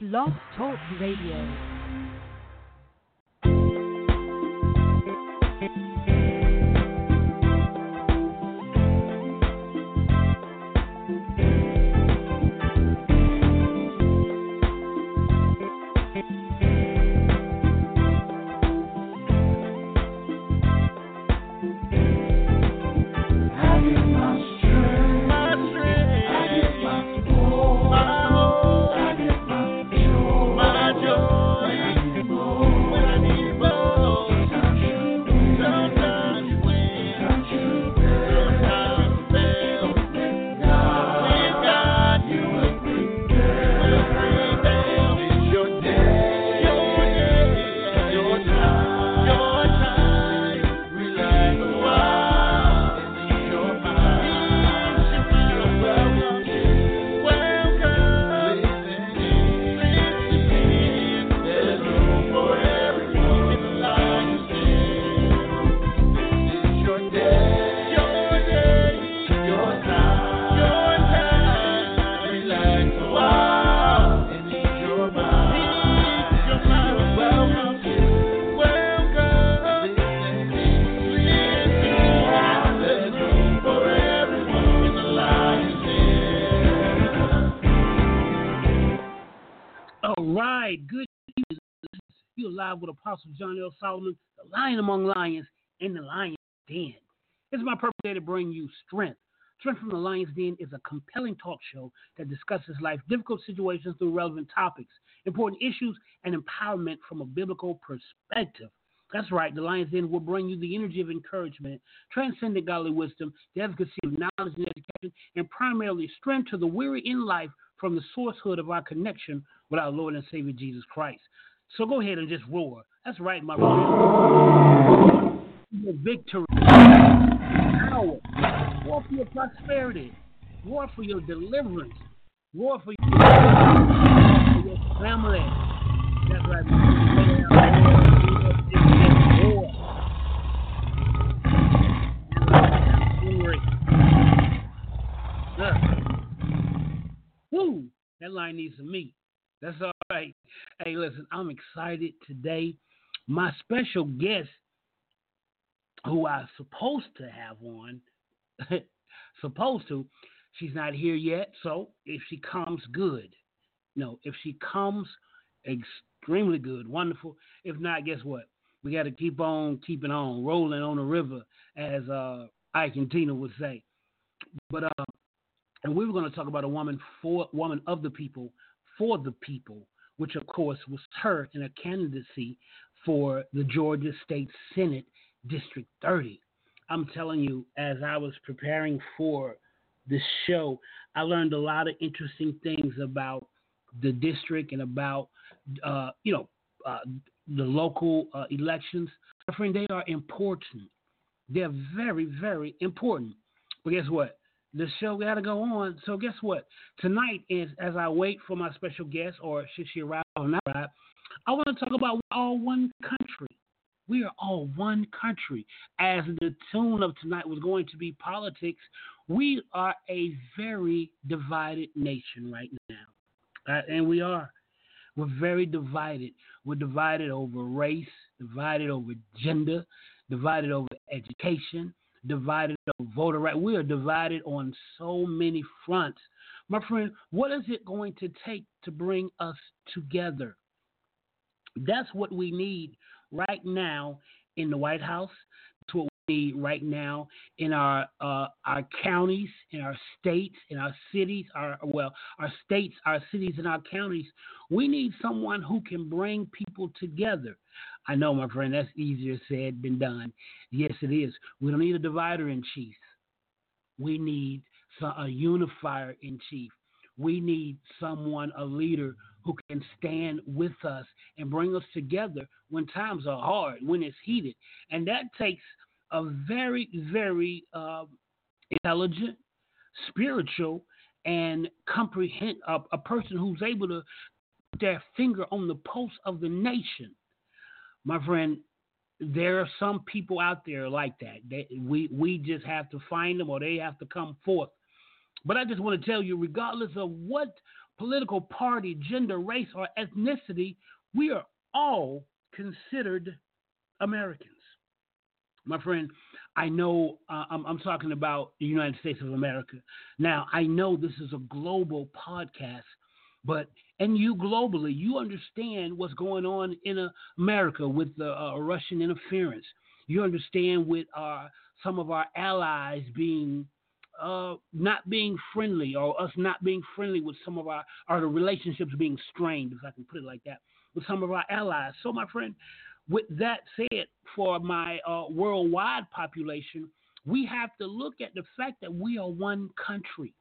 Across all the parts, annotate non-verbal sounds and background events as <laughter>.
Blog Talk Radio. With Apostle John L. Solomon, the lion among lions, in the lion's den. It's my purpose today to bring you strength. Strength from the Lion's Den is a compelling talk show that discusses life's difficult situations through relevant topics, important issues, and empowerment from a biblical perspective. That's right, the Lion's Den will bring you the energy of encouragement, transcendent godly wisdom, the efficacy of knowledge and education, and primarily strength to the weary in life from the sourcehood of our connection with our Lord and Savior Jesus Christ. So go ahead and just roar. That's right, my brother. Your victory, power, war for your prosperity, war for your deliverance, war for your, for your family. That's right. Woo! That line needs some meat. That's all right. Hey, listen, I'm excited today. My special guest, who I supposed to have on, <laughs> supposed to, she's not here yet. So if she comes, good. No, if she comes, extremely good, wonderful. If not, guess what? We got to keep on keeping on, rolling on the river, as uh, Ike and Tina would say. But uh, and we were going to talk about a woman for woman of the people for the people, which of course was her in a candidacy for the Georgia State Senate District 30. I'm telling you, as I was preparing for this show, I learned a lot of interesting things about the district and about, uh, you know, uh, the local uh, elections. My friend, they are important. They're very, very important. But guess what? The show got to go on. So guess what? Tonight is as I wait for my special guest, or should she arrive or not arrive, I want to talk about all one country. We are all one country. As the tune of tonight was going to be politics, we are a very divided nation right now, uh, and we are. We're very divided. We're divided over race, divided over gender, divided over education, divided on voter right. We are divided on so many fronts. My friend, what is it going to take to bring us together? That's what we need right now in the White House. That's what we need right now in our uh, our counties, in our states, in our cities, our well, our states, our cities, and our counties. We need someone who can bring people together. I know, my friend, that's easier said than done. Yes, it is. We don't need a divider in chief. We need a unifier in chief. We need someone, a leader who can stand with us and bring us together when times are hard, when it's heated. And that takes a very, very uh, intelligent, spiritual, and comprehend a, a person who's able to put their finger on the pulse of the nation my friend, there are some people out there like that. They, we we just have to find them, or they have to come forth. But I just want to tell you, regardless of what political party, gender, race, or ethnicity, we are all considered Americans. My friend, I know uh, I'm, I'm, talking about the United States of America. Now, I know this is a global podcast, but and you globally, you understand what's going on in uh, America with the uh, Russian interference. You understand with our some of our allies being uh, not being friendly or us not being friendly with some of our, our relationships being strained, if I can put it like that, with some of our allies. So, my friend, with that said, for my uh, worldwide population, we have to look at the fact that we are one country.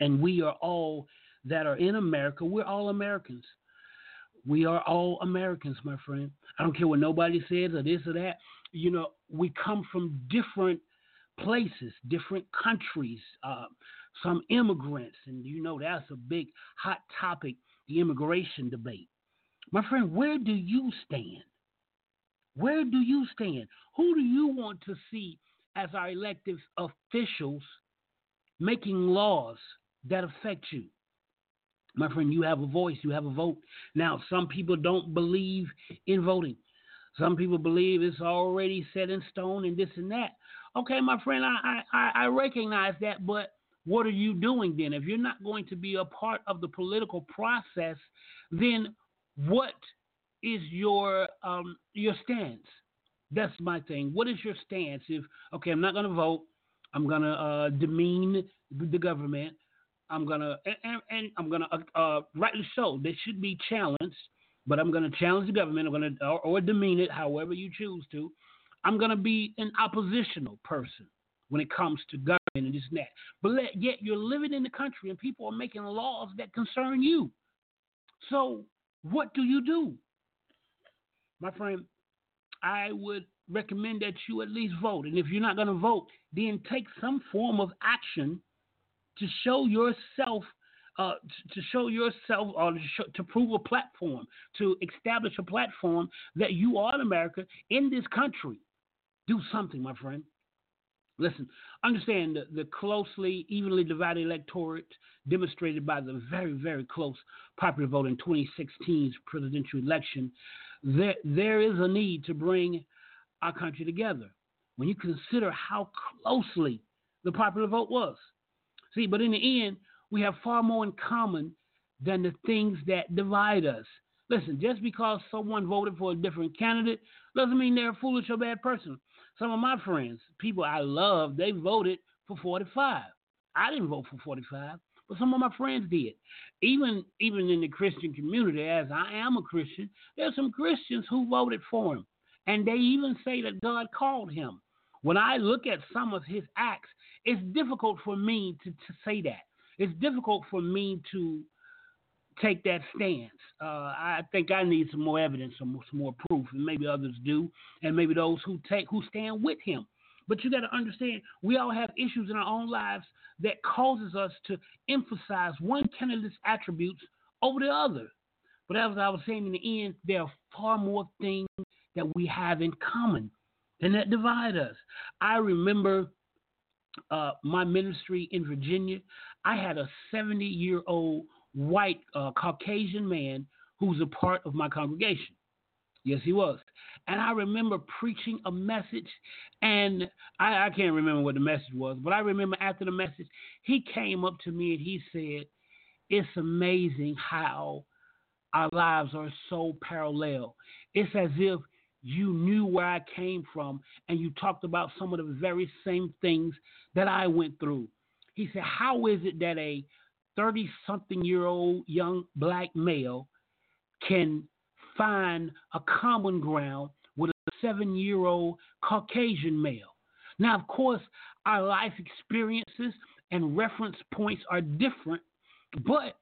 And we are all that are in America, we're all Americans. We are all Americans, my friend. I don't care what nobody says or this or that. You know, we come from different places, different countries, uh, some immigrants, and you know that's a big hot topic, the immigration debate. My friend, where do you stand? Where do you stand? Who do you want to see as our elected officials making laws that affect you? My friend, you have a voice, you have a vote. Now, some people don't believe in voting. Some people believe it's already set in stone and this and that. Okay, my friend, I, I, I recognize that, but what are you doing then? If you're not going to be a part of the political process, then what is your um, your stance? That's my thing. What is your stance? If okay, I'm not going to vote. I'm going to uh, demean the government. I'm gonna and, and I'm gonna uh, uh, rightly so. They should be challenged, but I'm gonna challenge the government. I'm gonna or, or demean it, however you choose to. I'm to be an oppositional person when it comes to government and this and that. But yet you're living in the country and people are making laws that concern you. So what do you do? My friend, I would recommend that you at least vote. And if you're not going to vote, then take some form of action to show yourself uh, to show yourself or to, prove a platform, to establish a platform that you are in America in this country. Do something, my friend. Listen, understand the, the closely, evenly divided electorate demonstrated by the very, very close popular vote in 2016's presidential election. There, there is a need to bring our country together when you consider how closely the popular vote was. See, but in the end, we have far more in common than the things that divide us. Listen, just because someone voted for a different candidate doesn't mean they're a foolish or bad person. Some of my friends, people I love, they voted for 45. I didn't vote for 45, but some of my friends did. Even even in the Christian community, as I am a Christian, there's some Christians who voted for him, and they even say that God called him. When I look at some of his acts, it's difficult for me to, to say that. It's difficult for me to take that stance. Uh, I think I need some more evidence, some, some more proof, and maybe others do, and maybe those who take who stand with him. But you got to understand, we all have issues in our own lives that causes us to emphasize one candidate's attributes over the other. But as I was saying in the end, there are far more things that we have in common than that divide us. I remember uh, my ministry in Virginia. I had a 70 year old white uh, Caucasian man who's a part of my congregation. Yes, he was. And I remember preaching a message, and I, I, can't remember what the message was, but I remember after the message, he came up to me and he said, It's amazing how our lives are so parallel. It's as if you knew where I came from and you talked about some of the very same things that I went through. He said, How is it that a 30 something year old young black male can find a common ground with a seven year old Caucasian male. Now, of course, our life experiences and reference points are different, but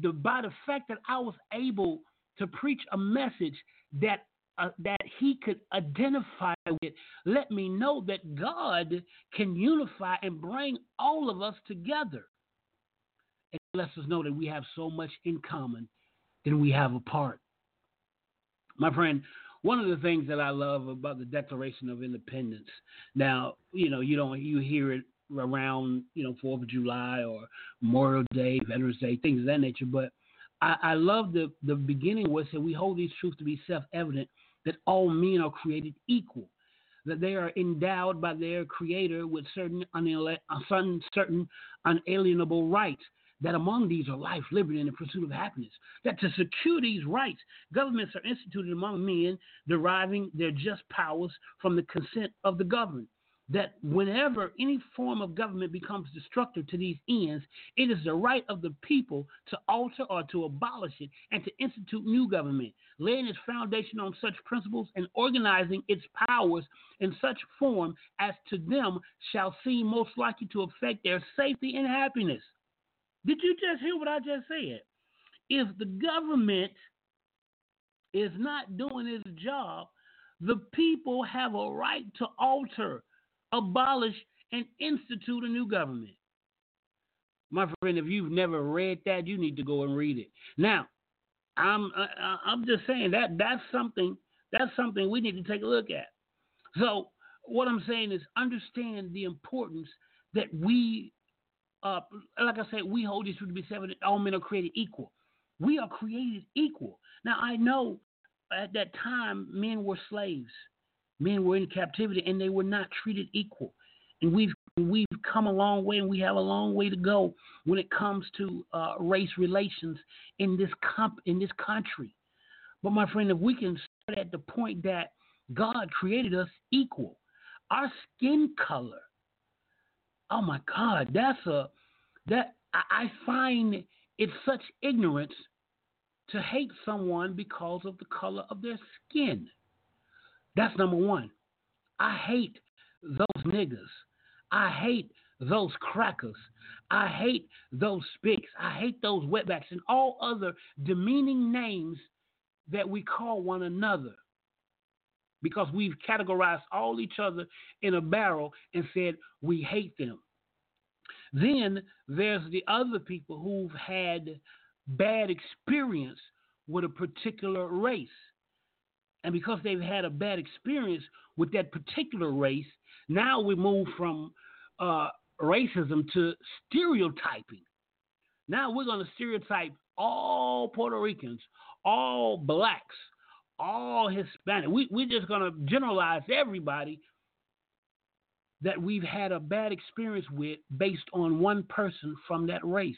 the, by the fact that I was able to preach a message that uh, that he could identify with, let me know that God can unify and bring all of us together. It lets us know that we have so much in common than we have apart. My friend, one of the things that I love about the Declaration of Independence, now, you know, you don't you hear it around you know Fourth of July or Memorial Day, Veterans Day, things of that nature. But I, love the the beginning where it said we hold these truths to be self-evident that all men are created equal, that they are endowed by their Creator with certain unele- uh, certain, certain unalienable rights. That among these are life, liberty, and the pursuit of happiness. That to secure these rights, governments are instituted among men, deriving their just powers from the consent of the governed that whenever any form of government becomes destructive to these ends, it is the right of the people to alter or to abolish it and to institute new government, laying its foundation on such principles and organizing its powers in such form as to them shall seem most likely to affect their safety and happiness. Did you just hear what I just said? If the government is not doing its job, the people have a right to alter abolish and institute a new government. My friend, if you've never read that, you need to go and read it. Now, I'm uh, uh, I'm just saying that that's something that's something we need to take a look at. So what I'm saying is understand the importance that we, uh, like I said, we hold this to be seven. All men are created equal. We are created equal. Now I know at that time men were slaves men were in captivity and they were not treated equal. And we've we've come a long way and we have a long way to go when it comes to uh, race relations in this comp- in this country. But my friend, if we can start at the point that God created us equal, our skin color. Oh my God, that's a that I find it's such ignorance to hate someone because of the color of their skin. That's number one. I hate those niggas. I hate those crackers. I hate those spics. I hate those wetbacks and all other demeaning names that we call one another because we've categorized all each other in a barrel and said we hate them. Then there's the other people who've had bad experience with a particular race. And because they've had a bad experience with that particular race, now we move from uh, racism to stereotyping. Now we're going to stereotype all Puerto Ricans, all blacks, all Hispanic. We, we're just going to generalize everybody that we've had a bad experience with based on one person from that race.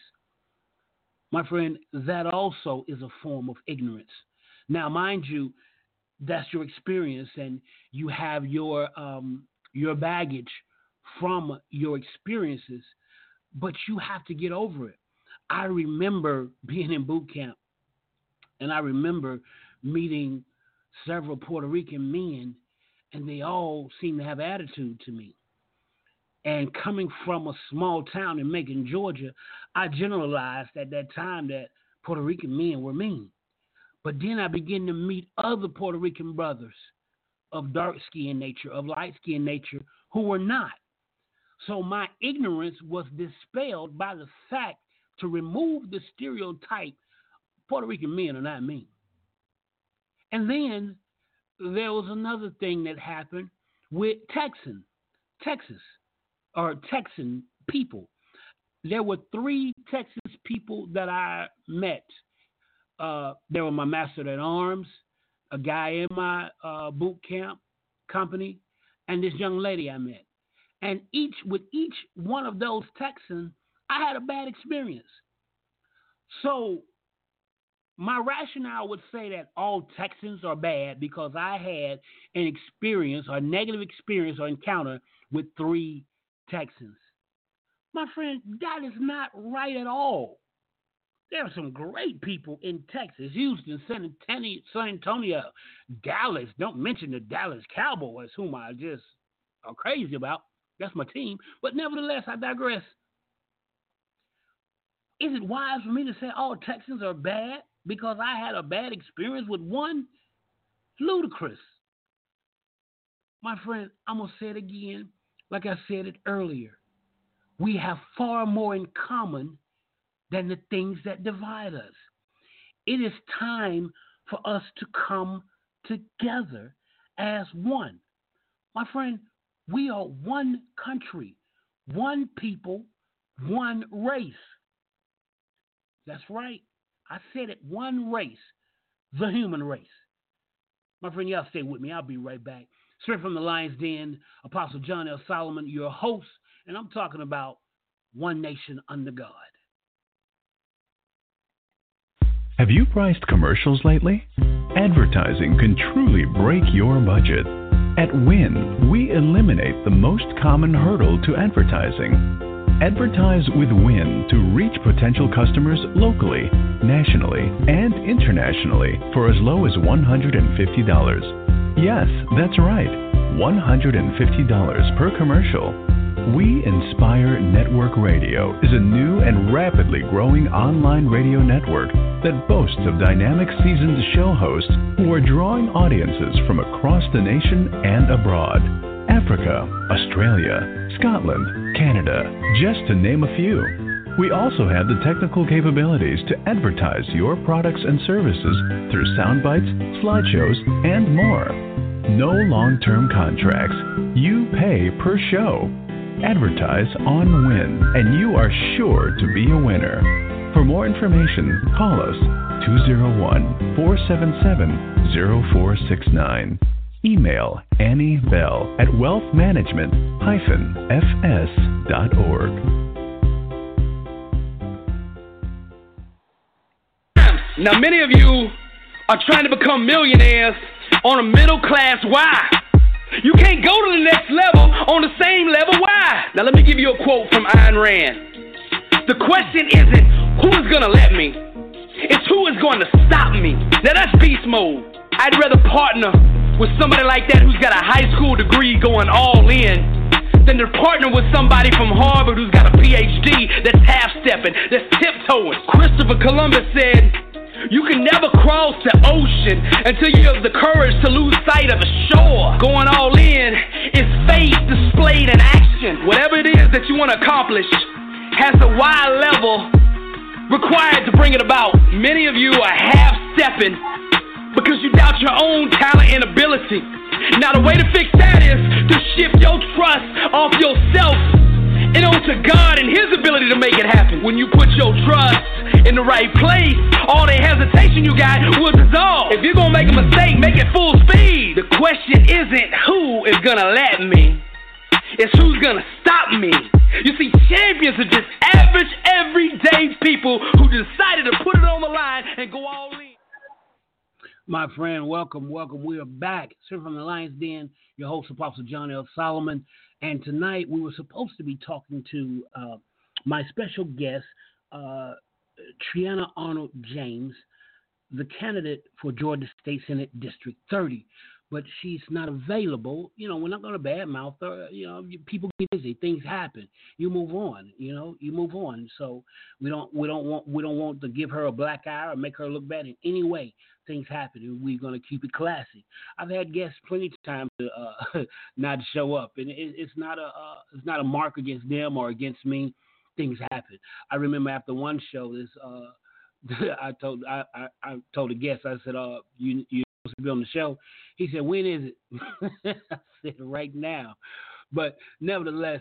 My friend, that also is a form of ignorance. Now, mind you, that's your experience and you have your um, your baggage from your experiences, but you have to get over it. I remember being in boot camp and I remember meeting several Puerto Rican men and they all seemed to have attitude to me. And coming from a small town in Macon, Georgia, I generalized at that time that Puerto Rican men were mean. But then I began to meet other Puerto Rican brothers of dark skin nature, of light skin nature, who were not. So my ignorance was dispelled by the fact to remove the stereotype Puerto Rican men are not mean. And then there was another thing that happened with Texan, Texas, or Texan people. There were three Texas people that I met uh, there were my master at arms, a guy in my uh, boot camp company, and this young lady I met. And each with each one of those Texans, I had a bad experience. So my rationale would say that all Texans are bad because I had an experience or negative experience or encounter with three Texans. My friend, that is not right at all. There are some great people in Texas, Houston, San Antonio, San Antonio, Dallas. Don't mention the Dallas Cowboys, whom I just are crazy about. That's my team. But nevertheless, I digress. Is it wise for me to say all Texans are bad because I had a bad experience with one? Ludicrous. My friend, I'm going to say it again, like I said it earlier. We have far more in common than the things that divide us. It is time for us to come together as one. My friend, we are one country. one people, one race. That's right. I said it, one race, the human race. My friend, y'all stay with me. I'll be right back. Straight from the Lion's Den, Apostle John L. Solomon, your host, and I'm talking about One Nation Under God. Have you priced commercials lately? Advertising can truly break your budget. At Win, we eliminate the most common hurdle to advertising Advertise with Win to reach potential customers locally, nationally, and internationally for as low as $150. Yes, that's right, $150 per commercial. We Inspire Network Radio is a new and rapidly growing online radio network that boasts of dynamic seasoned show hosts who are drawing audiences from across the nation and abroad. Africa, Australia, Scotland, Canada, just to name a few. We also have the technical capabilities to advertise your products and services through sound bites, slideshows, and more. No long term contracts. You pay per show. Advertise on Win, and you are sure to be a winner. For more information, call us 201 477 0469. Email Annie Bell at wealthmanagement-fs.org. Now, many of you are trying to become millionaires on a middle class why. You can't go to the next level on the same level why. Now, let me give you a quote from Ayn Rand. The question isn't who is to let me, it's who is going to stop me. Now, that's beast mode. I'd rather partner with somebody like that who's got a high school degree going all in than to partner with somebody from Harvard who's got a PhD that's half stepping, that's tiptoeing. Christopher Columbus said, You can never cross the ocean until you have the courage to lose sight of the shore. Going all in is faith displayed in action. Whatever it is that you want to accomplish has a wide level required to bring it about. Many of you are half stepping because you doubt your own talent and ability. Now, the way to fix that is to shift your trust off yourself and onto God and His ability to make it happen. When you put your trust in the right place, all the hesitation you got will dissolve. If you're gonna make a mistake, make it full speed. The question isn't who is gonna let me, it's who's gonna stop me. You see, champions are just average, everyday people who decided to put it on the line and go all in. My friend, welcome, welcome. We are back. Sir from the Lion's Den, your host, Apostle John L. Solomon. And tonight we were supposed to be talking to uh, my special guest, uh, Triana Arnold James, the candidate for Georgia State Senate District 30 but she's not available. You know, we're not going to badmouth her. You know, people get busy, things happen. You move on. You know, you move on. So we don't we don't want we don't want to give her a black eye or make her look bad in any way. Things happen, and we're going to keep it classy. I've had guests plenty of times to uh, <laughs> not show up, and it, it's not a uh, it's not a mark against them or against me. Things happen. I remember after one show, this. Uh, <laughs> I told I, I, I told a guest I said uh you you supposed to be on the show he said, "When is it?" <laughs> I said, "Right now." But nevertheless,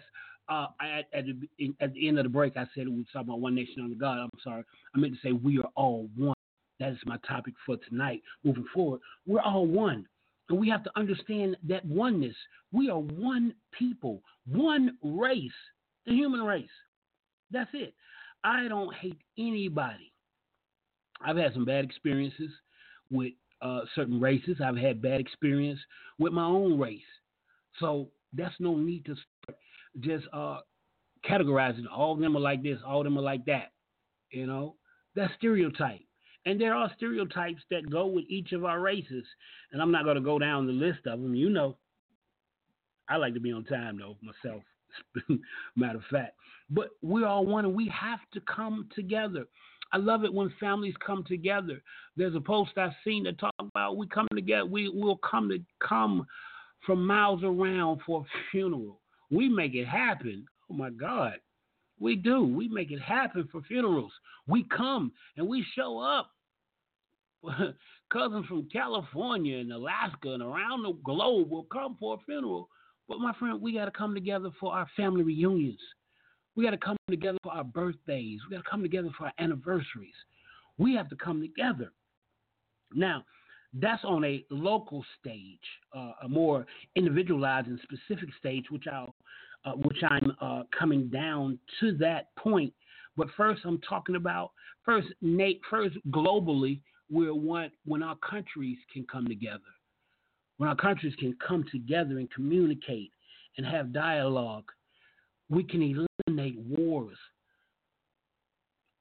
uh, at, at, the, at the end of the break, I said we were talking about one nation under God. I'm sorry, I meant to say we are all one. That is my topic for tonight. Moving forward, we're all one. And we have to understand that oneness. We are one people, one race, the human race. That's it. I don't hate anybody. I've had some bad experiences with uh, certain races. I've had bad experience with my own race. So that's no need to start just uh, categorizing all of them are like this, all of them are like that. You know, that's stereotype. And there are stereotypes that go with each of our races. And I'm not going to go down the list of them. You know, I like to be on time, though, myself, <laughs> matter of fact. But we're all one and we have to come together. I love it when families come together. There's a post I've seen that talk about we come together. We will come to come from miles around for a funeral. We make it happen. Oh my God, we do. We make it happen for funerals. We come and we show up. <laughs> Cousins from California and Alaska and around the globe will come for a funeral. But my friend, we got to come together for our family reunions. We got to come together for our birthdays. We got to come together for our anniversaries. We have to come together. Now, that's on a local stage, uh, a more individualized and specific stage, which I'll, uh, which I'm uh, coming down to that point. But first, I'm talking about first, Nate. First, globally, we're one when our countries can come together, when our countries can come together and communicate and have dialogue, we can eliminate wars.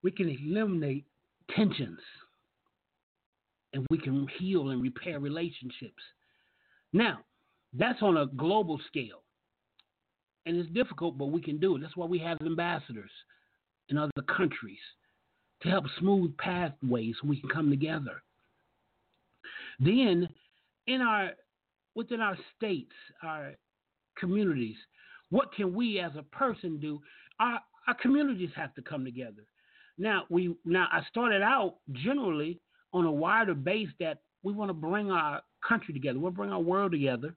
We can eliminate tensions and we can heal and repair relationships. Now, that's on a global scale. And it's difficult, but we can do it. That's why we have ambassadors in other countries to help smooth pathways so we can come together. Then, in our within our states, our communities, what can we as a person do? Our our communities have to come together. Now we now I started out generally on a wider base that we want to bring our country together. We want to bring our world together.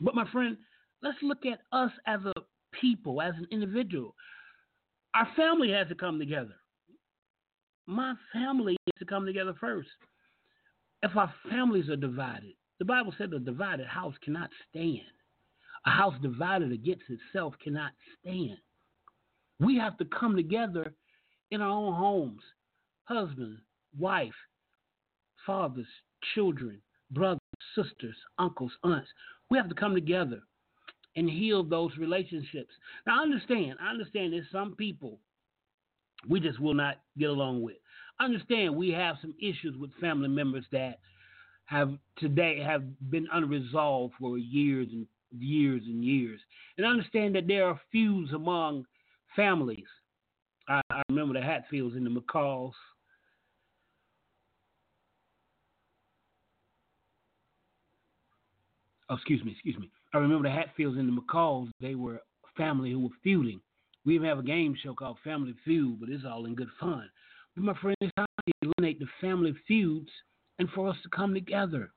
But my friend, let's look at us as a people, as an individual. Our family has to come together. My family has to come together first. If our families are divided, the Bible said a divided house cannot stand. A house divided against itself cannot stand. We have to come together in our own homes husband, wife, fathers, children, brothers, sisters, uncles, aunts. We have to come together and heal those relationships. Now, I understand. I understand there's some people we just will not get along with. I understand we have some issues with family members that have today have been unresolved for years and years and years. And I understand that there are feuds among families. I, I remember the Hatfields and the McCalls oh, excuse me, excuse me. I remember the Hatfields and the McCalls, they were a family who were feuding. We even have a game show called Family Feud, but it's all in good fun. But my friend, it's time to eliminate the family feuds and for us to come together.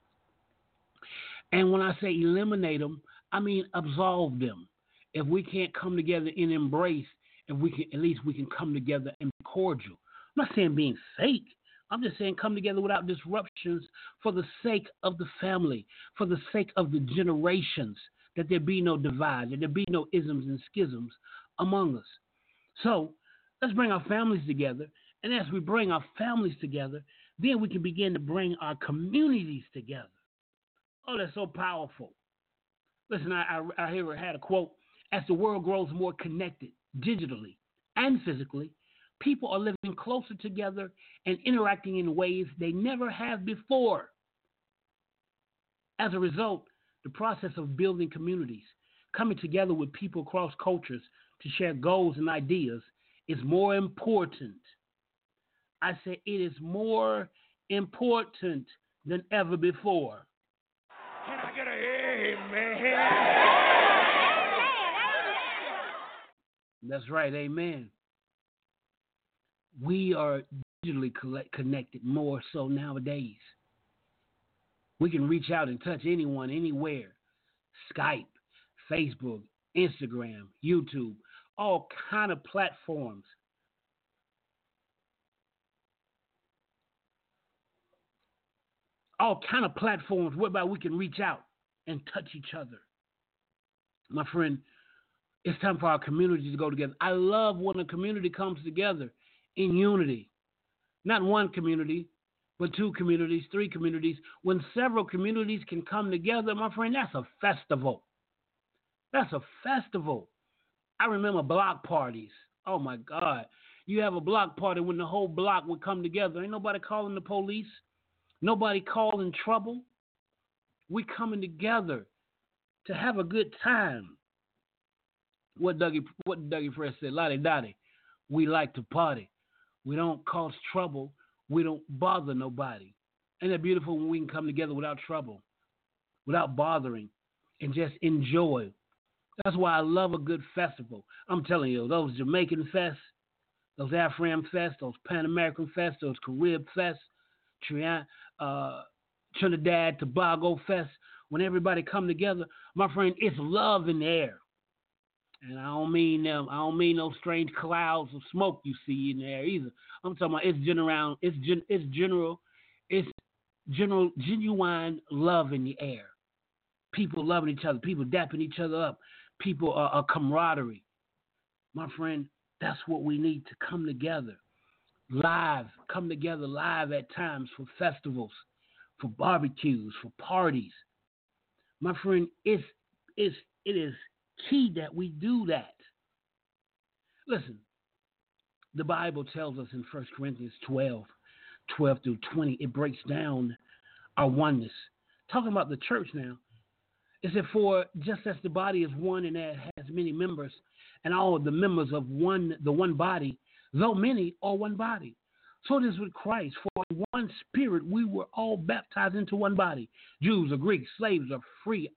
And when I say eliminate them, I mean absolve them. If we can't come together in embrace, if we can, at least we can come together and be cordial. I'm not saying being fake. I'm just saying come together without disruptions for the sake of the family, for the sake of the generations, that there be no divide, that there be no isms and schisms among us. So let's bring our families together. And as we bring our families together, then we can begin to bring our communities together. Oh, that's so powerful. Listen, I, I, I had a quote as the world grows more connected digitally and physically, people are living closer together and interacting in ways they never have before. As a result, the process of building communities, coming together with people across cultures to share goals and ideas, is more important. I say it is more important than ever before. Can I get a amen? That's right, amen we are digitally connected more so nowadays. We can reach out and touch anyone anywhere. Skype, Facebook, Instagram, YouTube, all kind of platforms. All kind of platforms whereby we can reach out and touch each other. My friend, it's time for our community to go together. I love when a community comes together in unity. Not one community, but two communities, three communities. When several communities can come together, my friend, that's a festival. That's a festival. I remember block parties. Oh my God. You have a block party when the whole block would come together. Ain't nobody calling the police, nobody calling trouble. We coming together to have a good time. What Dougie what Dougie Fresh said, La Di Da Di, we like to party. We don't cause trouble. We don't bother nobody. Ain't that beautiful when we can come together without trouble, without bothering, and just enjoy? That's why I love a good festival. I'm telling you, those Jamaican fests, those Afram fests, those Pan American fests, those Carib fests, uh, Trinidad Tobago Fest, when everybody come together, my friend, it's love in the air. And I don't mean them. I don't mean those strange clouds of smoke you see in the air either. I'm talking about it's general. It's gen, it's general. It's general, genuine love in the air. People loving each other. People dapping each other up. People are uh, uh, camaraderie. My friend, that's what we need to come together live, come together live at times for festivals, for barbecues, for parties. My friend, it's, it's, it is key that we do that. Listen, the Bible tells us in 1 Corinthians 12, 12 through 20, it breaks down our oneness. Talking about the church now, it said, For just as the body is one and has many members, and all the members of one the one body, though many are one body. So it is with Christ. For one spirit we were all baptized into one body. Jews or Greeks, slaves or free,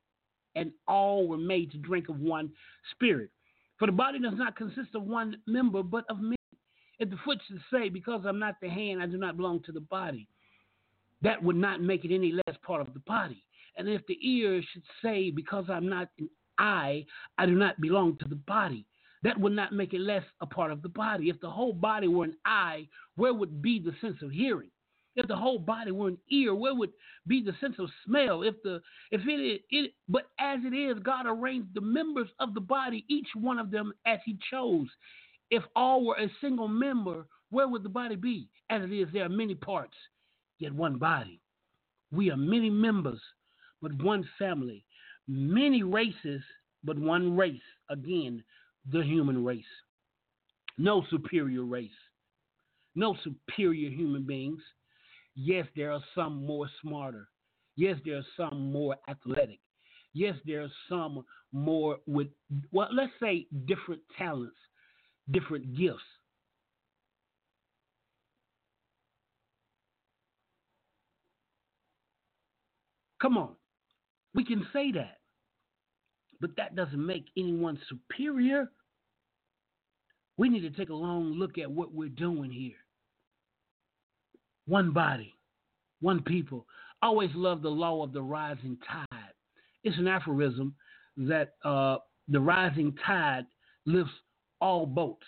and all were made to drink of one spirit. For the body does not consist of one member, but of many. If the foot should say, Because I'm not the hand, I do not belong to the body, that would not make it any less part of the body. And if the ear should say, Because I'm not an eye, I do not belong to the body, that would not make it less a part of the body. If the whole body were an eye, where would be the sense of hearing? If the whole body were an ear, where would be the sense of smell? If the if it, it but as it is, God arranged the members of the body, each one of them as He chose. If all were a single member, where would the body be? As it is, there are many parts, yet one body. We are many members, but one family. Many races, but one race. Again, the human race. No superior race. No superior human beings. Yes, there are some more smarter. Yes, there are some more athletic. Yes, there are some more with, well, let's say different talents, different gifts. Come on. We can say that. But that doesn't make anyone superior. We need to take a long look at what we're doing here. One body, one people. Always love the law of the rising tide. It's an aphorism that uh, the rising tide lifts all boats.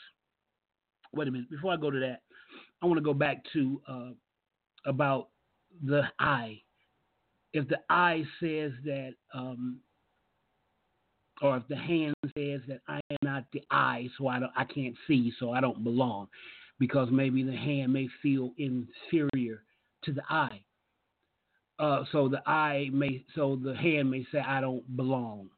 Wait a minute. Before I go to that, I want to go back to uh, about the eye. If the eye says that um, or if the hand says that I am not the eye, so I don't, I can't see, so I don't belong, because maybe the hand may feel inferior to the eye. Uh, so the eye may, so the hand may say I don't belong.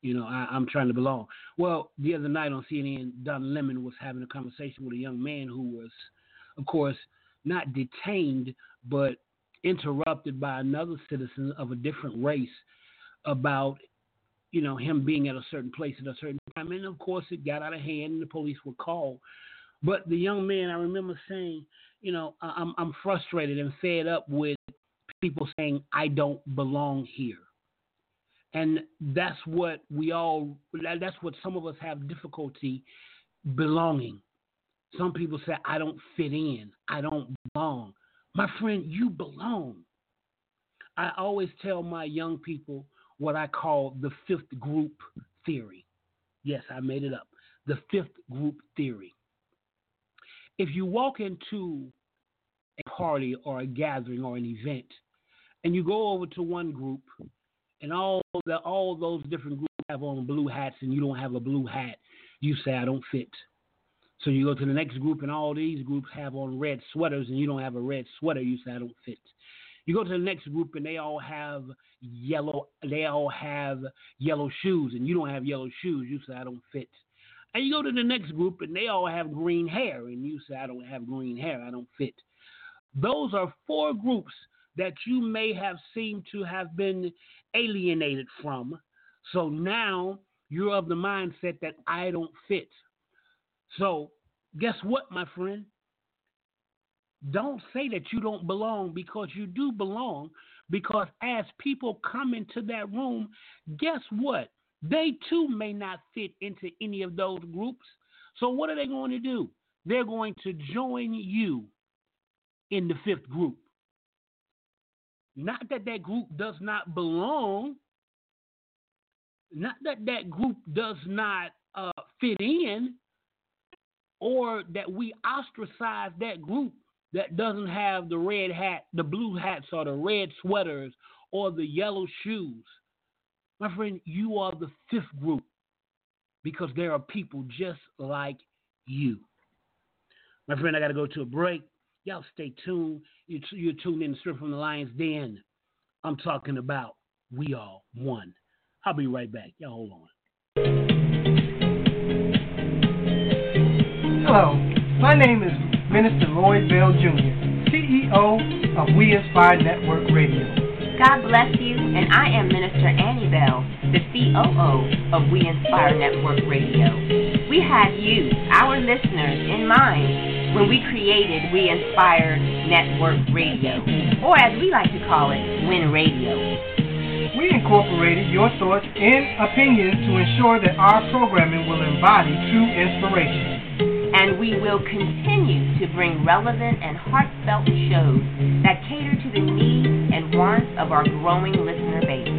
You know, I, am trying to belong. Well, the other night on CNN, Don Lemon was having a conversation with a young man who was, of course, not detained, but interrupted by another citizen of a different race about you know, him being at a certain place at a certain time. And of course, it got out of hand and the police were called. But the young man, I remember saying, you know, I'm, I'm frustrated and fed up with people saying, I don't belong here. And that's what we all, that's what some of us have difficulty belonging. Some people say, I don't fit in, I don't belong. My friend, you belong. I always tell my young people, what I call the fifth group theory. Yes, I made it up. The fifth group theory. If you walk into a party or a gathering or an event and you go over to one group and all the all those different groups have on blue hats and you don't have a blue hat, you say I don't fit. So you go to the next group and all these groups have on red sweaters and you don't have a red sweater, you say I don't fit. You go to the next group and they all have yellow they all have yellow shoes and you don't have yellow shoes. You say I don't fit. And you go to the next group and they all have green hair and you say I don't have green hair. I don't fit. Those are four groups that you may have seemed to have been alienated from. So now you're of the mindset that I don't fit. So guess what, my friend? Don't say that you don't belong because you do belong. Because as people come into that room, guess what? They too may not fit into any of those groups. So, what are they going to do? They're going to join you in the fifth group. Not that that group does not belong. Not that that group does not uh, fit in, or that we ostracize that group that doesn't have the red hat, the blue hats, or the red sweaters, or the yellow shoes. My friend, you are the fifth group because there are people just like you. My friend, I got to go to a break. Y'all stay tuned. You're, you're tuned in straight from the Lion's Den. I'm talking about We All One. I'll be right back. Y'all hold on. Hello, my name is Minister Lloyd Bell Jr., CEO of We Inspire Network Radio. God bless you, and I am Minister Annie Bell, the COO of We Inspire Network Radio. We had you, our listeners, in mind when we created We Inspire Network Radio, or as we like to call it, WIN Radio. We incorporated your thoughts and opinions to ensure that our programming will embody true inspiration. And we will continue to bring relevant and heartfelt shows that cater to the needs and wants of our growing listener base.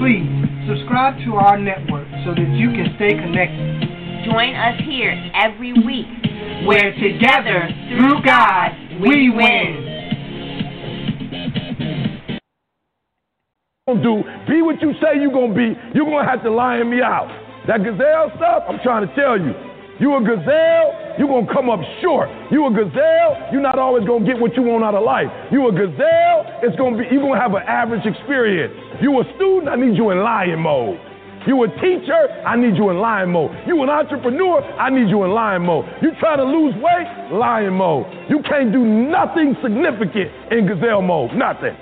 Please subscribe to our network so that you can stay connected. Join us here every week, where together, through God, we win. do. Be what you say you're gonna be. You're gonna have to lion me out. That gazelle stuff, I'm trying to tell you. You a gazelle, you're gonna come up short. You a gazelle, you're not always gonna get what you want out of life. You a gazelle, it's gonna be you're gonna have an average experience. You a student, I need you in lion mode. You a teacher, I need you in lion mode. You an entrepreneur, I need you in lion mode. You trying to lose weight, lion mode. You can't do nothing significant in gazelle mode. Nothing.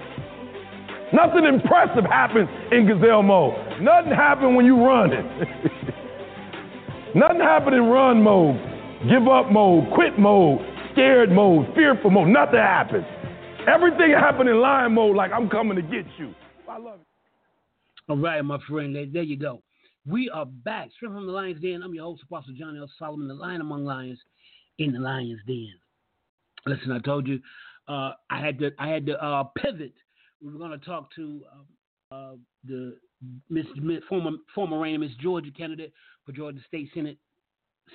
Nothing impressive happens in gazelle mode. Nothing happens when you run it. <laughs> Nothing happened in run mode, give up mode, quit mode, scared mode, fearful mode. Nothing happens. Everything happened in lion mode like I'm coming to get you. I love it. All right, my friend. There, there you go. We are back straight from the Lion's Den. I'm your host, Apostle John L. Solomon, the Lion Among Lions in the Lion's Den. Listen, I told you uh, I had to I had to uh, pivot we were going to talk to uh, uh, the Miss, former former reigning Miss Georgia candidate for Georgia State Senate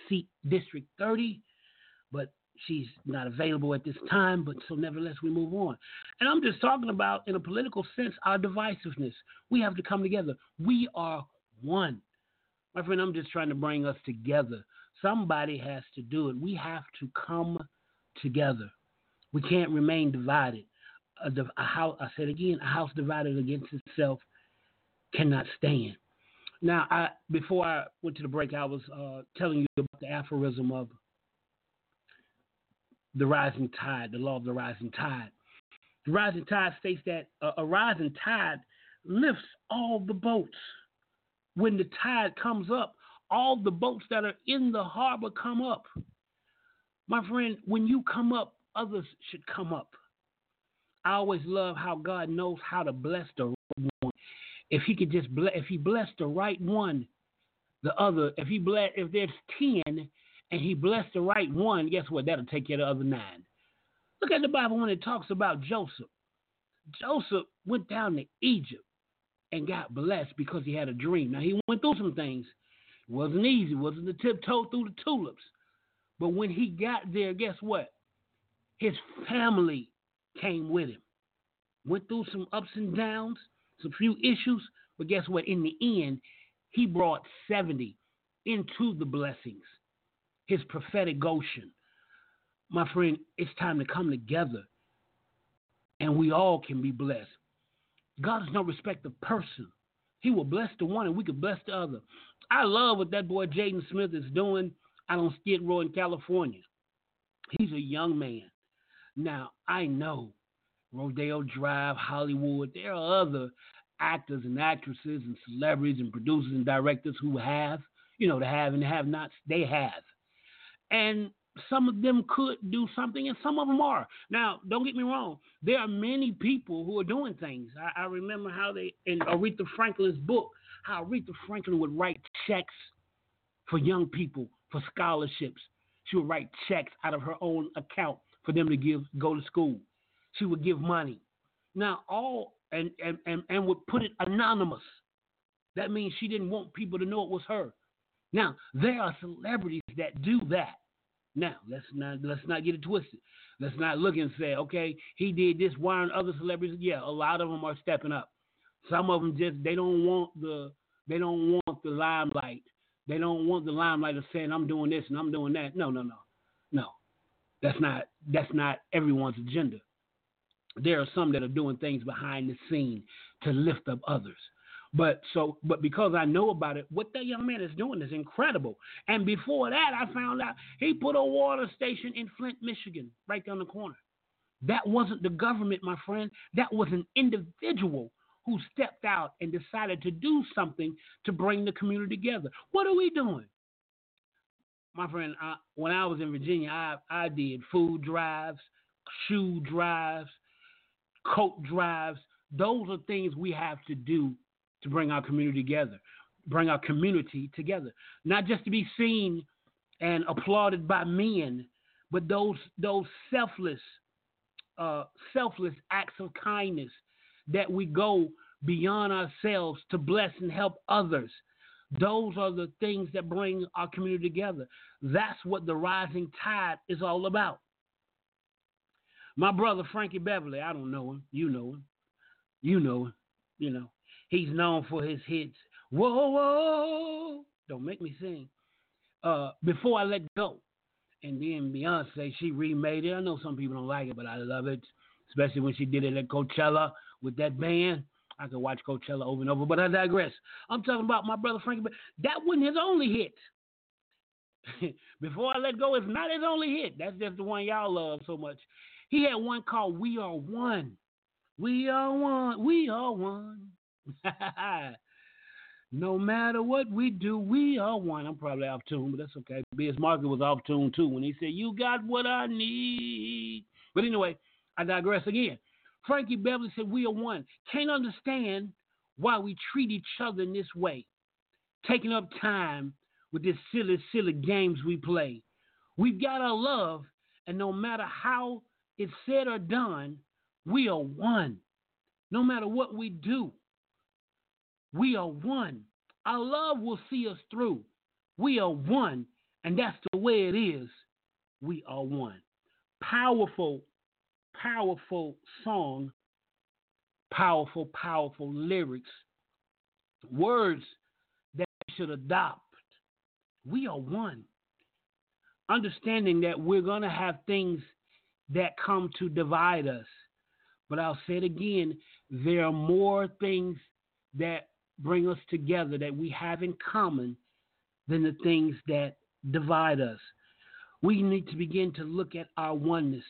seat District 30, but she's not available at this time. But so nevertheless, we move on. And I'm just talking about, in a political sense, our divisiveness. We have to come together. We are one. My friend, I'm just trying to bring us together. Somebody has to do it. We have to come together. We can't remain divided a, a house, I said again, a house divided against itself cannot stand. Now, I before I went to the break, I was uh, telling you about the aphorism of the rising tide, the law of the rising tide. The rising tide states that a, rising tide lifts all the boats. When the tide comes up, all the boats that are in the harbor come up. My friend, when you come up, others should come up. I always love how God knows how to bless the. If He could just bless, if He blessed the right one, the other, if He bless, if there's ten and He blessed the right one, guess what? That'll take care of the other nine. Look at the Bible when it talks about Joseph. Joseph went down to Egypt and got blessed because he had a dream. Now he went through some things. It wasn't easy. It wasn't the tiptoe through the tulips. But when he got there, guess what? His family came with him. Went through some ups and downs, some few issues, but guess what? In the end, he brought 70 into the blessings, his prophetic Goshen. My friend, it's time to come together and we all can be blessed. God is no respect of person. He will bless the one and we can bless the other. I love what that boy Jaden Smith is doing out on Skid Row in California. He's a young man. Now, I know Rodeo Drive, Hollywood, there are other actors and actresses and celebrities and producers and directors who have, you know, the have and the have nots, they have. And some of them could do something and some of them are. Now, don't get me wrong, there are many people who are doing things. I, I remember how they, in Aretha Franklin's book, how Aretha Franklin would write checks for young people for scholarships. She would write checks out of her own account for them to give go to school. She would give money. Now all and and and, and would put it anonymous. That means she didn't want people to know it was her. Now there are celebrities that do that. Now let's not let's not get it twisted. Let's not look and say, okay, he did this. Why aren't other celebrities? Yeah, a lot of them are stepping up. Some of them just they don't want the they don't want the limelight. They don't want the limelight of saying I'm doing this and I'm doing that. No, no, no, no. That's not that's not everyone's agenda. There are some that are doing things behind the scene to lift up others. But so, but because I know about it, what that young man is doing is incredible. And before that, I found out he put a water station in Flint, Michigan, right down the corner. That wasn't the government, my friend. That was an individual who stepped out and decided to do something to bring the community together. What are we doing? My friend, I, when I was in Virginia, I, I did food drives, shoe drives, coat drives. Those are things we have to do to bring our community together, bring our community together, not just to be seen and applauded by men, but those those selfless, uh, selfless acts of kindness that we go beyond ourselves to bless and help others. Those are the things that bring our community together. That's what the rising tide is all about. My brother Frankie Beverly, I don't know him. You know him. You know him. You know. He's known for his hits. Whoa, whoa. Don't make me sing. Uh, before I let go. And then Beyonce, she remade it. I know some people don't like it, but I love it, especially when she did it at Coachella with that band. I could watch Coachella over and over, but I digress. I'm talking about my brother Frankie. But that wasn't his only hit. <laughs> Before I let go, it's not his only hit. That's just the one y'all love so much. He had one called "We Are One." We are one. We are one. <laughs> no matter what we do, we are one. I'm probably off tune, but that's okay. Biz Markie was off tune too when he said, You got what I need. But anyway, I digress again. Frankie Beverly said, We are one. Can't understand why we treat each other in this way, taking up time with these silly, silly games we play. We've got our love, and no matter how it's said or done, we are one. No matter what we do, we are one. Our love will see us through. We are one, and that's the way it is. We are one. Powerful, powerful song, powerful, powerful lyrics, words that we should adopt. We are one. Understanding that we're going to have things that come to divide us. But I'll say it again there are more things that bring us together that we have in common than the things that divide us. We need to begin to look at our oneness.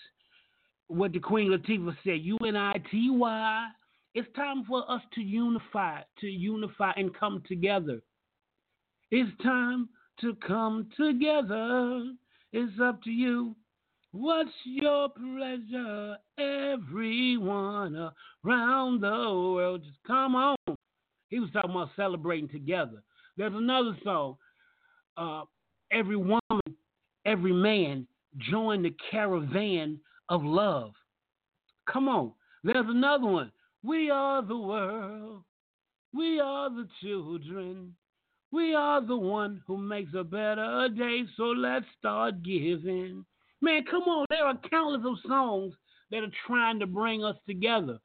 What the Queen Latifah said, U N I T Y. It's time for us to unify, to unify and come together. It's time to come together. It's up to you. What's your pleasure? Everyone around the world, just come on. He was talking about celebrating together. There's another song. Uh, every woman, every man, join the caravan of love. Come on. There's another one. We are the world. We are the children. We are the one who makes a better day. So let's start giving. Man, come on. There are countless of songs that are trying to bring us together.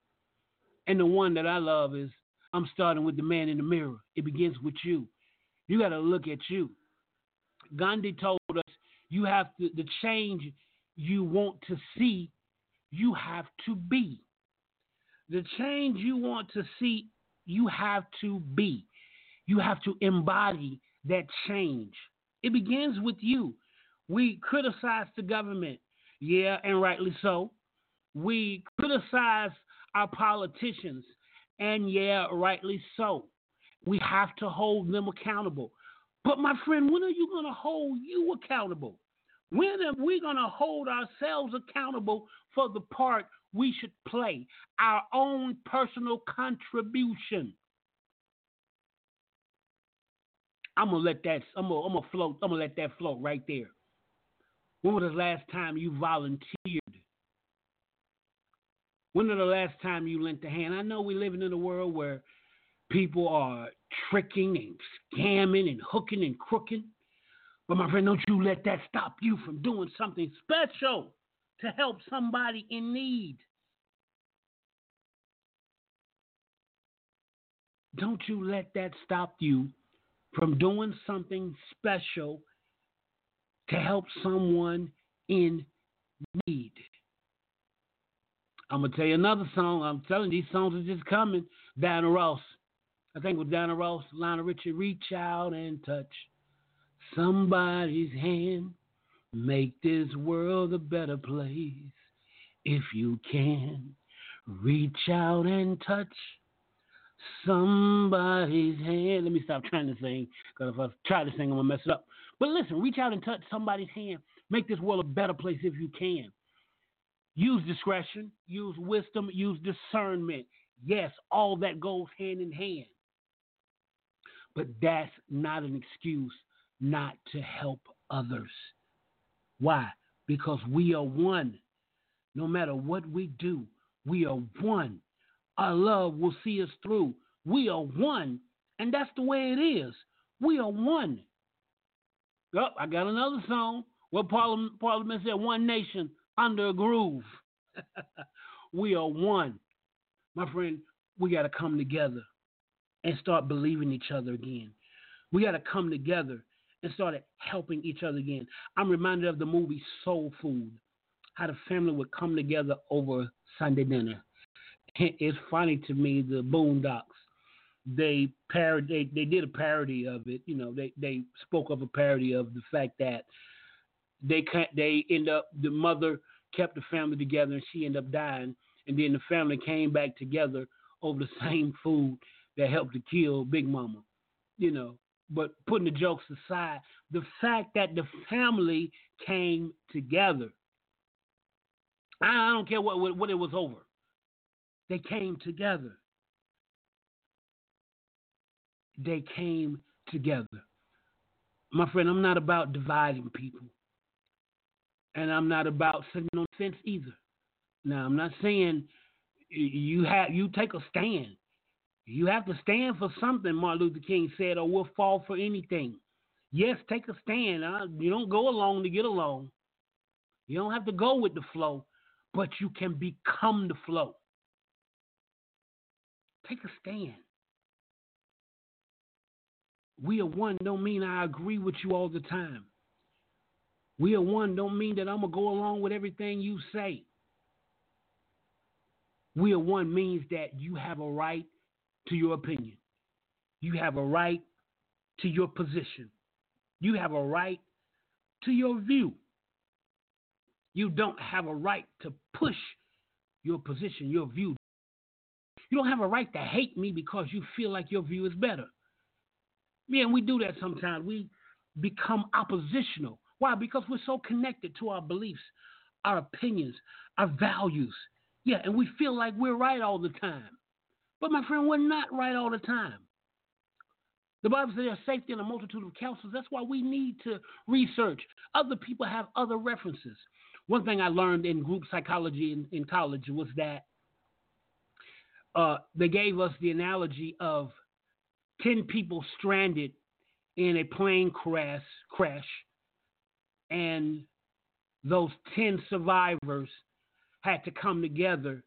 And the one that I love is I'm starting with the man in the mirror. It begins with you. You got to look at you. Gandhi told us you have to, the change you want to see, you have to be. The change you want to see, you have to be. You have to embody that change. It begins with you. We criticize the government, yeah, and rightly so. We criticize our politicians, and yeah, rightly so. We have to hold them accountable. But my friend, when are you going to hold you accountable? When are we going to hold ourselves accountable for the part we should play, our own personal contribution? I'm gonna let that. I'm gonna, I'm gonna float. I'm gonna let that float right there. When was the last time you volunteered When was the last time you lent a hand? I know we're living in a world where people are tricking and scamming and hooking and crooking. But my friend, don't you let that stop you from doing something special to help somebody in need. Don't you let that stop you from doing something special to help someone in need. I'm gonna tell you another song. I'm telling you, these songs are just coming. Diana Ross. I think with Diana Ross, Lionel Richie, reach out and touch somebody's hand. Make this world a better place if you can. Reach out and touch somebody's hand. Let me stop trying to sing, because if I try to sing, I'm to mess it up. But listen, reach out and touch somebody's hand. Make this world a better place if you can. Use discretion, use wisdom, use discernment. Yes, all that goes hand in hand. But that's not an excuse not to help others. Why? Because we are one. No matter what we do, we are one. Our love will see us through. We are one, and that's the way it is. We are one. Oh, I got another song. What Parliament, Parliament said, one nation under a groove. <laughs> we are one. My friend, we got to come together and start believing each other again. We got to come together and start helping each other again. I'm reminded of the movie Soul Food, how the family would come together over Sunday dinner. It's funny to me, the Boondocks. They parod they, they did a parody of it. You know, they, they spoke of a parody of the fact that they they end up the mother kept the family together and she ended up dying, and then the family came back together over the <laughs> same food that helped to kill Big Mama. You know, but putting the jokes aside, the fact that the family came together, I don't care what, what, what it was over. They came together. They came together. My friend, I'm not about dividing people. And I'm not about sitting on fence either. Now, I'm not saying you have you take a stand. You have to stand for something, Martin Luther King said, or we'll fall for anything. Yes, take a stand. Uh, you don't go along to get along. You don't have to go with the flow, but you can become the flow. Take a stand. We are one don't mean I agree with you all the time. We are one don't mean that I'm going to go along with everything you say. We are one means that you have a right to your opinion. You have a right to your position. You have a right to your view. You don't have a right to push your position, your view. You don't have a right to hate me because you feel like your view is better. And we do that sometimes. We become oppositional. Why? Because we're so connected to our beliefs, our opinions, our values. Yeah, and we feel like we're right all the time. But my friend, we're not right all the time. The Bible says there's safety in a multitude of counsels. That's why we need to research. Other people have other references. One thing I learned in group psychology in, in college was that uh, they gave us the analogy of 10 people stranded in a plane crash, crash and those 10 survivors had to come together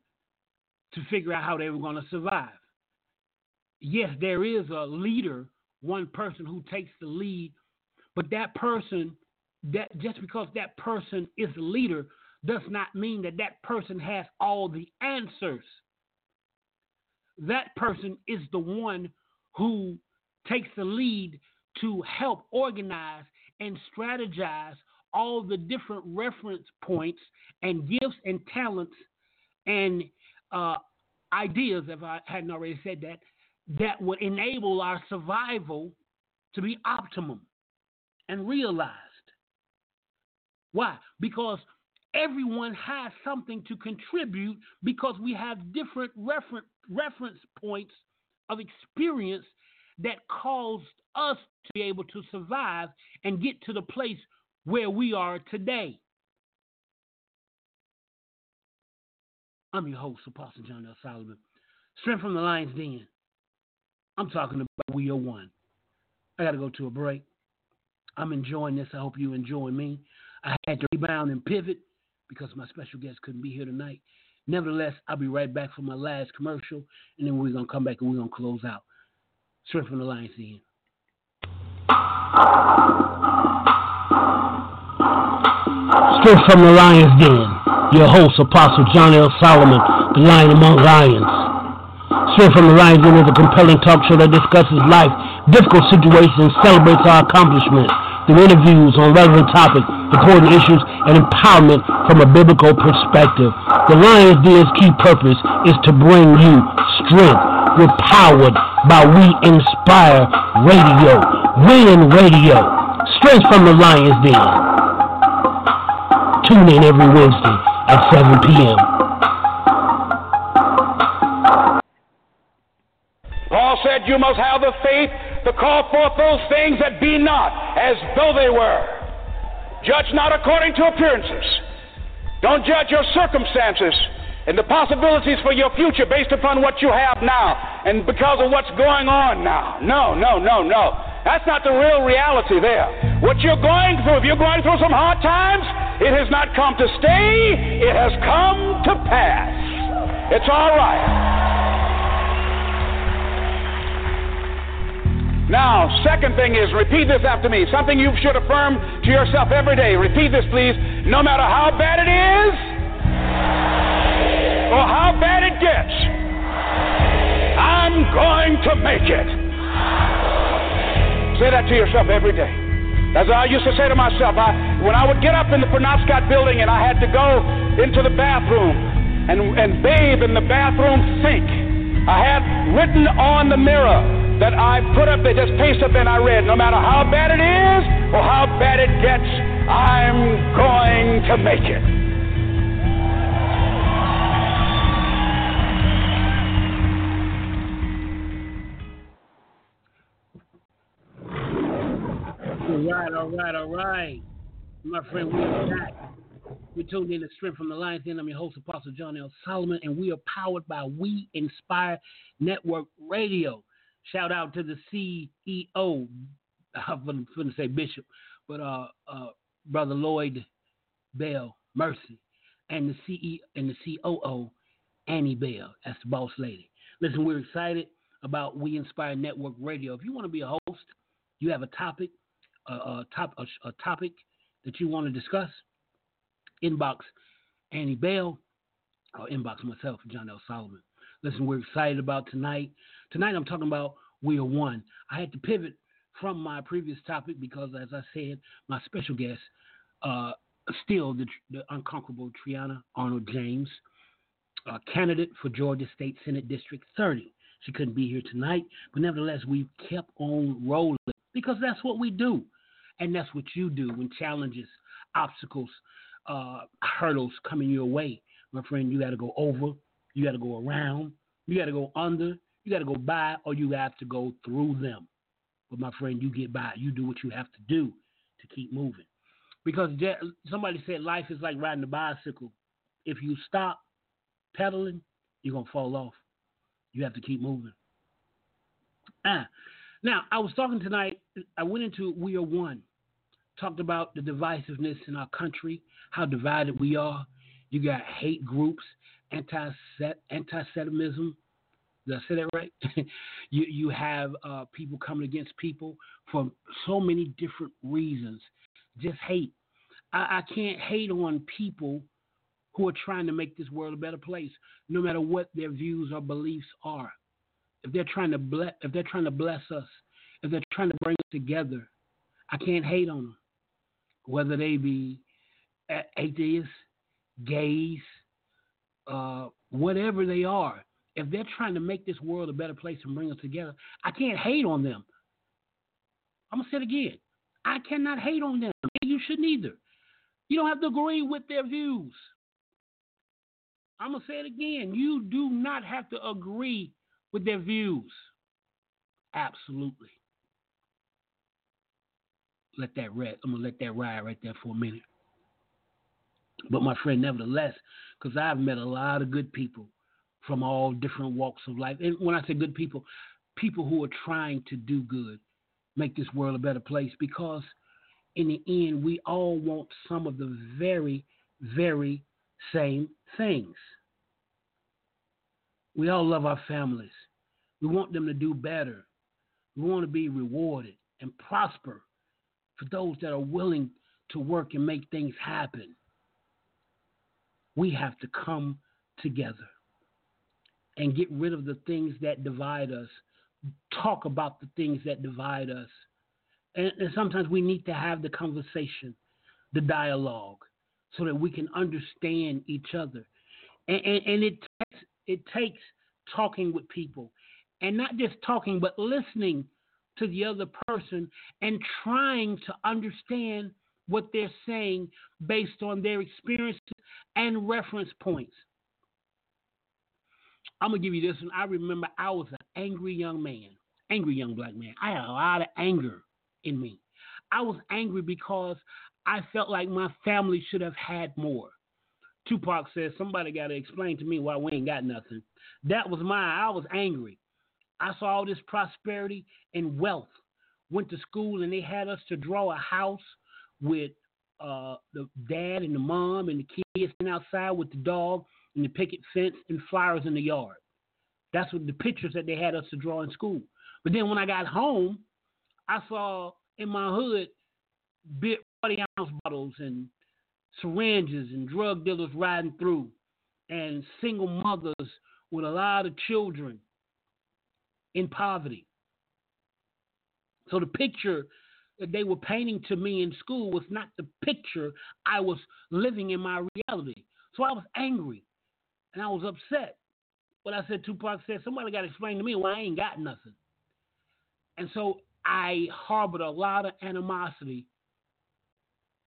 to figure out how they were going to survive. Yes, there is a leader, one person who takes the lead, but that person, that just because that person is the leader, does not mean that that person has all the answers. That person is the one who takes the lead to help organize and strategize all the different reference points and gifts and talents and uh, ideas, if I hadn't already said that, that would enable our survival to be optimum and realized. Why? Because everyone has something to contribute because we have different refer- reference points of experience that caused us to be able to survive and get to the place where we are today. I'm your host, Apostle John L. Solomon. Strength from the Lion's Den. I'm talking about We Are One. I got to go to a break. I'm enjoying this. I hope you enjoy me. I had to rebound and pivot because my special guest couldn't be here tonight. Nevertheless, I'll be right back for my last commercial, and then we're to come back and we're to close out. Strength from the Lion's Den. Straight from the Lion's Den, your host, Apostle John L. Solomon, the Lion Among Lions. Straight from the Lion's Den is a compelling talk show that discusses life, difficult situations, celebrates our accomplishments through interviews on relevant topics, important issues, and empowerment from a biblical perspective. The Lion's Den's key purpose is to bring you strength. We're powered by We Inspire Radio, Win Radio. Strength from the Lion's Den. Tune in every Wednesday at 7 p.m. Paul said, You must have the faith to call forth those things that be not as though they were. Judge not according to appearances. Don't judge your circumstances and the possibilities for your future based upon what you have now and because of what's going on now. No, no, no, no. That's not the real reality there. What you're going through, if you're going through some hard times, it has not come to stay, it has come to pass. It's all right. Now, second thing is, repeat this after me. Something you should affirm to yourself every day. Repeat this, please. No matter how bad it is, or how bad it gets, I'm going to make it. Say that to yourself every day. As I used to say to myself, I, when I would get up in the Penobscot building and I had to go into the bathroom and, and bathe in the bathroom sink, I had written on the mirror that I put up there, just paste up and I read, no matter how bad it is or how bad it gets, I'm going to make it. All right, all right, all right. My friend, we are back. We tuned in to Strength from the Lion's Den. I'm your host, Apostle John L. Solomon, and we are powered by We Inspire Network Radio. Shout out to the CEO, <laughs> I'm going to say Bishop, but uh, uh, Brother Lloyd Bell Mercy, and the CEO and the COO, Annie Bell. That's the boss lady. Listen, we're excited about We Inspire Network Radio. If you want to be a host, you have a topic, a, a top, a, a topic that you want to discuss, inbox Annie Bell or inbox myself, John L. Solomon. Listen, we're excited about tonight. Tonight I'm talking about We Are One. I had to pivot from my previous topic because, as I said, my special guest, uh, still the, the unconquerable Triana Arnold James, candidate for Georgia State Senate District 30. She couldn't be here tonight, but nevertheless, we kept on rolling because that's what we do. And that's what you do when challenges, obstacles, uh, hurdles coming your way. My friend, you got to go over, you got to go around, you got to go under, you got to go by, or you have to go through them. But my friend, you get by. You do what you have to do to keep moving. Because somebody said life is like riding a bicycle. If you stop pedaling, you're going to fall off. You have to keep moving. Ah, now, I was talking tonight, I went into We Are One, talked about the divisiveness in our country, how divided we are. You got hate groups, anti anti-Semitism. Did I say that right? <laughs> you you have uh, people coming against people for so many different reasons. Just hate. I, I can't hate on people who are trying to make this world a better place, no matter what their views or beliefs are if they're trying to bless, if they're trying to bless us, if they're trying to bring us together, I can't hate on them. Whether they be atheists, gays, uh, whatever they are, if they're trying to make this world a better place and bring us together, I can't hate on them. I'm gonna say it again. I cannot hate on them. You shouldn't either. You don't have to agree with their views. I'm gonna say it again. You do not have to agree with their views. Absolutely. Let that rest. I'm gonna let that ride right there for a minute. But my friend, nevertheless, because I've met a lot of good people from all different walks of life. And when I say good people, people who are trying to do good, make this world a better place because in the end, we all want some of the very, very same things. We all love our families. We want them to do better. We want to be rewarded and prosper for those that are willing to work and make things happen. We have to come together and get rid of the things that divide us, talk about the things that divide us. And, and sometimes we need to have the conversation, the dialogue, so that we can understand each other. And, and, and it, takes, it takes talking with people, and not just talking, but listening to the other person and trying to understand what they're saying based on their experiences and reference points. I'm gonna give you this one. I remember I was an angry young man, angry young black man. I had a lot of anger in me. I was angry because I felt like my family should have had more. Tupac says, Somebody got to explain to me why we ain't got nothing. That was mine. I was angry. I saw all this prosperity and wealth. Went to school and they had us to draw a house with uh, the dad and the mom and the kids and outside with the dog and the picket fence and flowers in the yard. That's what the pictures that they had us to draw in school. But then when I got home, I saw in my hood big 40 ounce bottles and syringes and drug dealers riding through and single mothers with a lot of children in poverty. So the picture that they were painting to me in school was not the picture I was living in my reality. So I was angry and I was upset. But I said, Tupac said, somebody got to explain to me why I ain't got nothing. And so I harbored a lot of animosity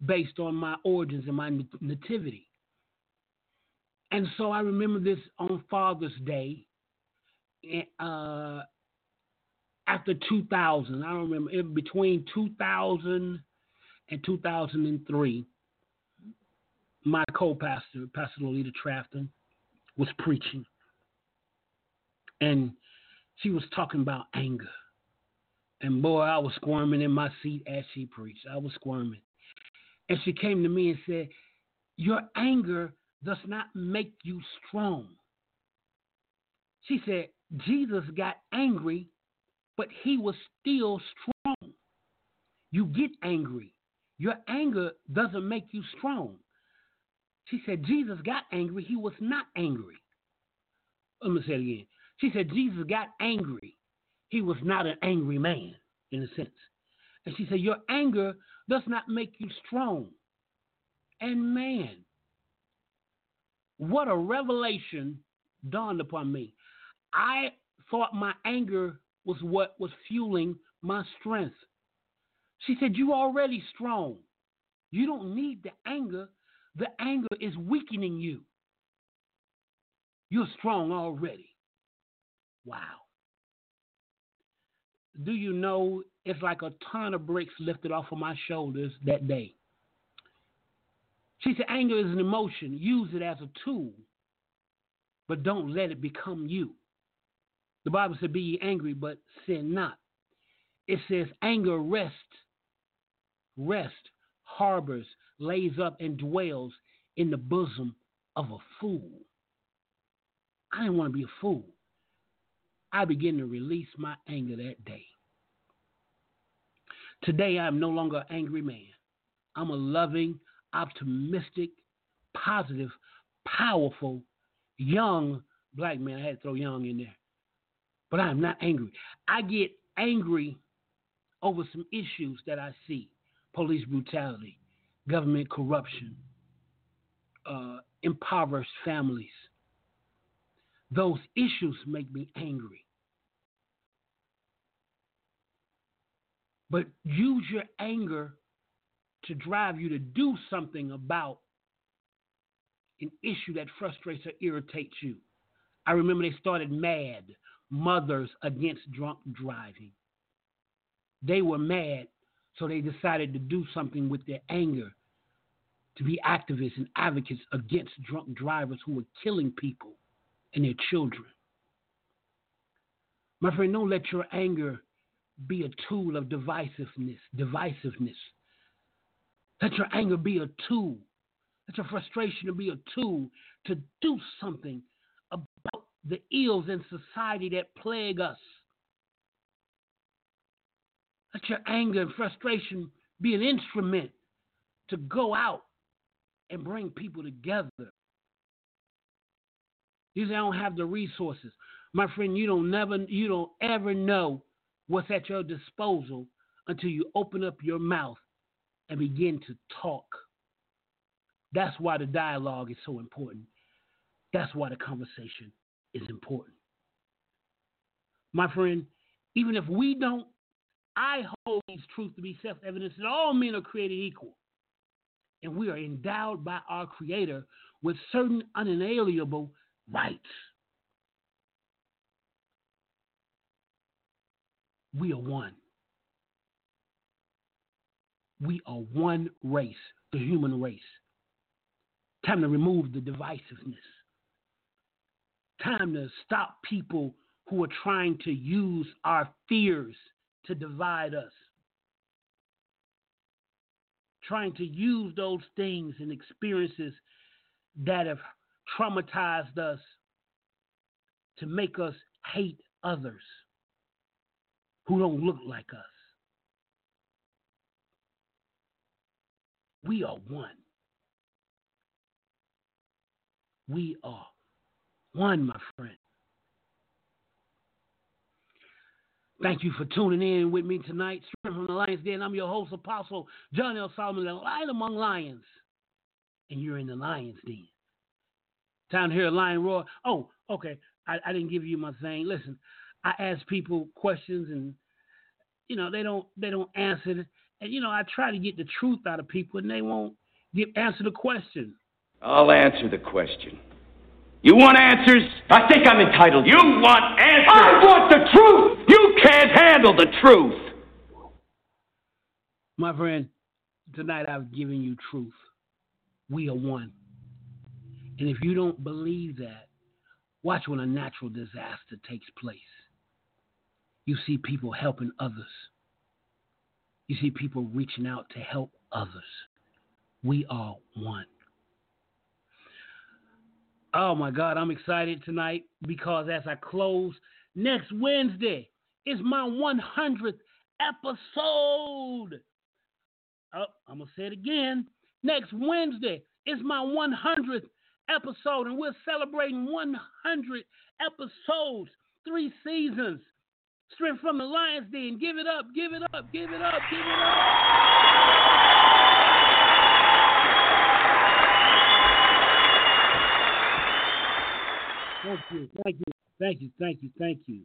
based on my origins and my nativity. And so I remember this on Father's Day eh, uh, after 2000. I don't remember, between 2000 and 2003. My co pastor, Pastor Lolita Trafton, was preaching. And she was talking about anger. And boy, I was squirming in my seat as she preached. I was squirming. And she came to me and said, Your anger does not make you strong. She said, Jesus got angry, but he was still strong. You get angry. Your anger doesn't make you strong. She said, Jesus got angry. He was not angry. Let me say it again. She said, Jesus got angry. He was not an angry man, in a sense. And she said, Your anger does not make you strong. And man, what a revelation dawned upon me. I thought my anger was what was fueling my strength. She said, You're already strong. You don't need the anger. The anger is weakening you. You're strong already. Wow. Do you know it's like a ton of bricks lifted off of my shoulders that day? She said, anger is an emotion. Use it as a tool, but don't let it become you. The Bible said, Be ye angry, but sin not. It says, anger rests, rest, harbors, lays up, and dwells in the bosom of a fool. I didn't want to be a fool. I began to release my anger that day. Today, I'm no longer an angry man. I'm a loving, optimistic, positive, powerful, young black man. I had to throw young in there. But I'm not angry. I get angry over some issues that I see police brutality, government corruption, uh, impoverished families. Those issues make me angry. But use your anger to drive you to do something about an issue that frustrates or irritates you. I remember they started MAD, Mothers Against Drunk Driving. They were mad, so they decided to do something with their anger to be activists and advocates against drunk drivers who are killing people and their children. My friend, don't let your anger be a tool of divisiveness, divisiveness. Let your anger be a tool. Let your frustration be a tool to do something about the ills in society that plague us. Let your anger and frustration be an instrument to go out and bring people together. You say I don't have the resources. My friend, you don't never you don't ever know what's at your disposal until you open up your mouth and begin to talk. That's why the dialogue is so important. That's why the conversation is important. My friend, even if we don't, I hold these truths to be self evident that all men are created equal. And we are endowed by our Creator with certain unalienable rights. We are one. We are one race, the human race. Time to remove the divisiveness. Time to stop people who are trying to use our fears to divide us. Trying to use those things and experiences that have traumatized us to make us hate others who don't look like us. We are one. We are one, my friend. Thank you for tuning in with me tonight. Straight from the Lions Den, I'm your host, Apostle John L. Solomon, the lion among lions. And you're in the Lions Den. Time to hear a lion roar. Oh, okay. I, I didn't give you my thing. Listen, I ask people questions and you know, they don't they don't answer it. And you know, I try to get the truth out of people and they won't get answer the question. I'll answer the question. You want answers? I think I'm entitled. You want answers? I want the truth! You can't handle the truth! My friend, tonight I've given you truth. We are one. And if you don't believe that, watch when a natural disaster takes place. You see people helping others. You see people reaching out to help others. We are one. Oh my God, I'm excited tonight because as I close, next Wednesday is my 100th episode. Oh, I'm going to say it again. Next Wednesday is my 100th episode, and we're celebrating 100 episodes, three seasons. Strength from the Lions Den. Give it up, give it up, give it up, give it up. Thank you, thank you, thank you, thank you, thank you.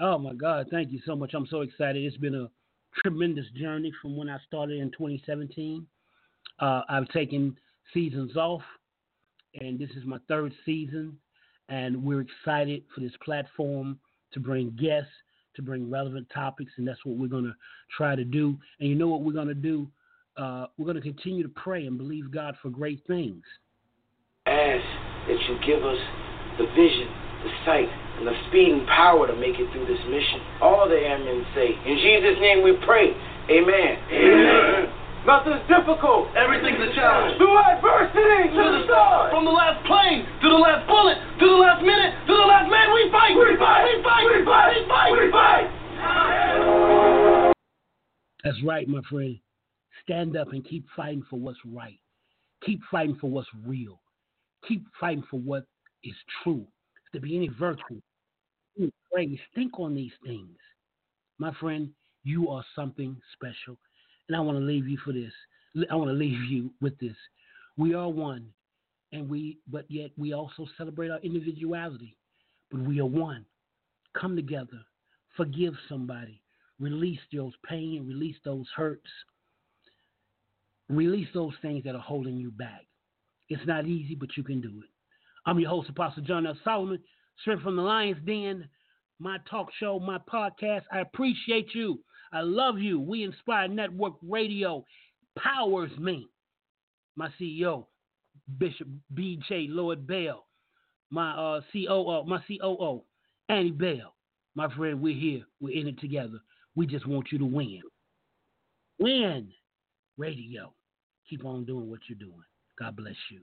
Oh my God, thank you so much. I'm so excited. It's been a tremendous journey from when I started in 2017. Uh, I've taken seasons off, and this is my third season, and we're excited for this platform to bring guests, to bring relevant topics, and that's what we're going to try to do. And you know what we're going to do? Uh, we're going to continue to pray and believe God for great things. Ask that you give us the vision, the sight, and the speed and power to make it through this mission. All the airmen say, In Jesus' name we pray. Amen. Amen. <laughs> Nothing's difficult. Everything's a challenge. Through adversity to, the stars. From the last plane to the last bullet to the last minute to the last man, we fight. We fight. We fight. We fight. We fight. We fight. That's right, my friend. Stand up and keep fighting for what's right. Keep fighting for what's real. Keep fighting for what is true. If there be any virtue, praise, think on these things. My friend, you are something special. And I want to leave you for this. I want to leave you with this. We are one, and we, but yet we also celebrate our individuality. But we are one. Come together, forgive somebody, release those pain, release those hurts, release those things that are holding you back. It's not easy, but you can do it. I'm your host, Apostle John L. Solomon, straight from the Lions Den, my talk show, my podcast. I appreciate you. I love you. We Inspire Network Radio powers me. my CEO, Bishop B.J. Lloyd Bell, my uh, COO, my COO, Annie Bell. My friend, we're here. We're in it together. We just want you to win. Win radio. Keep on doing what you're doing. God bless you.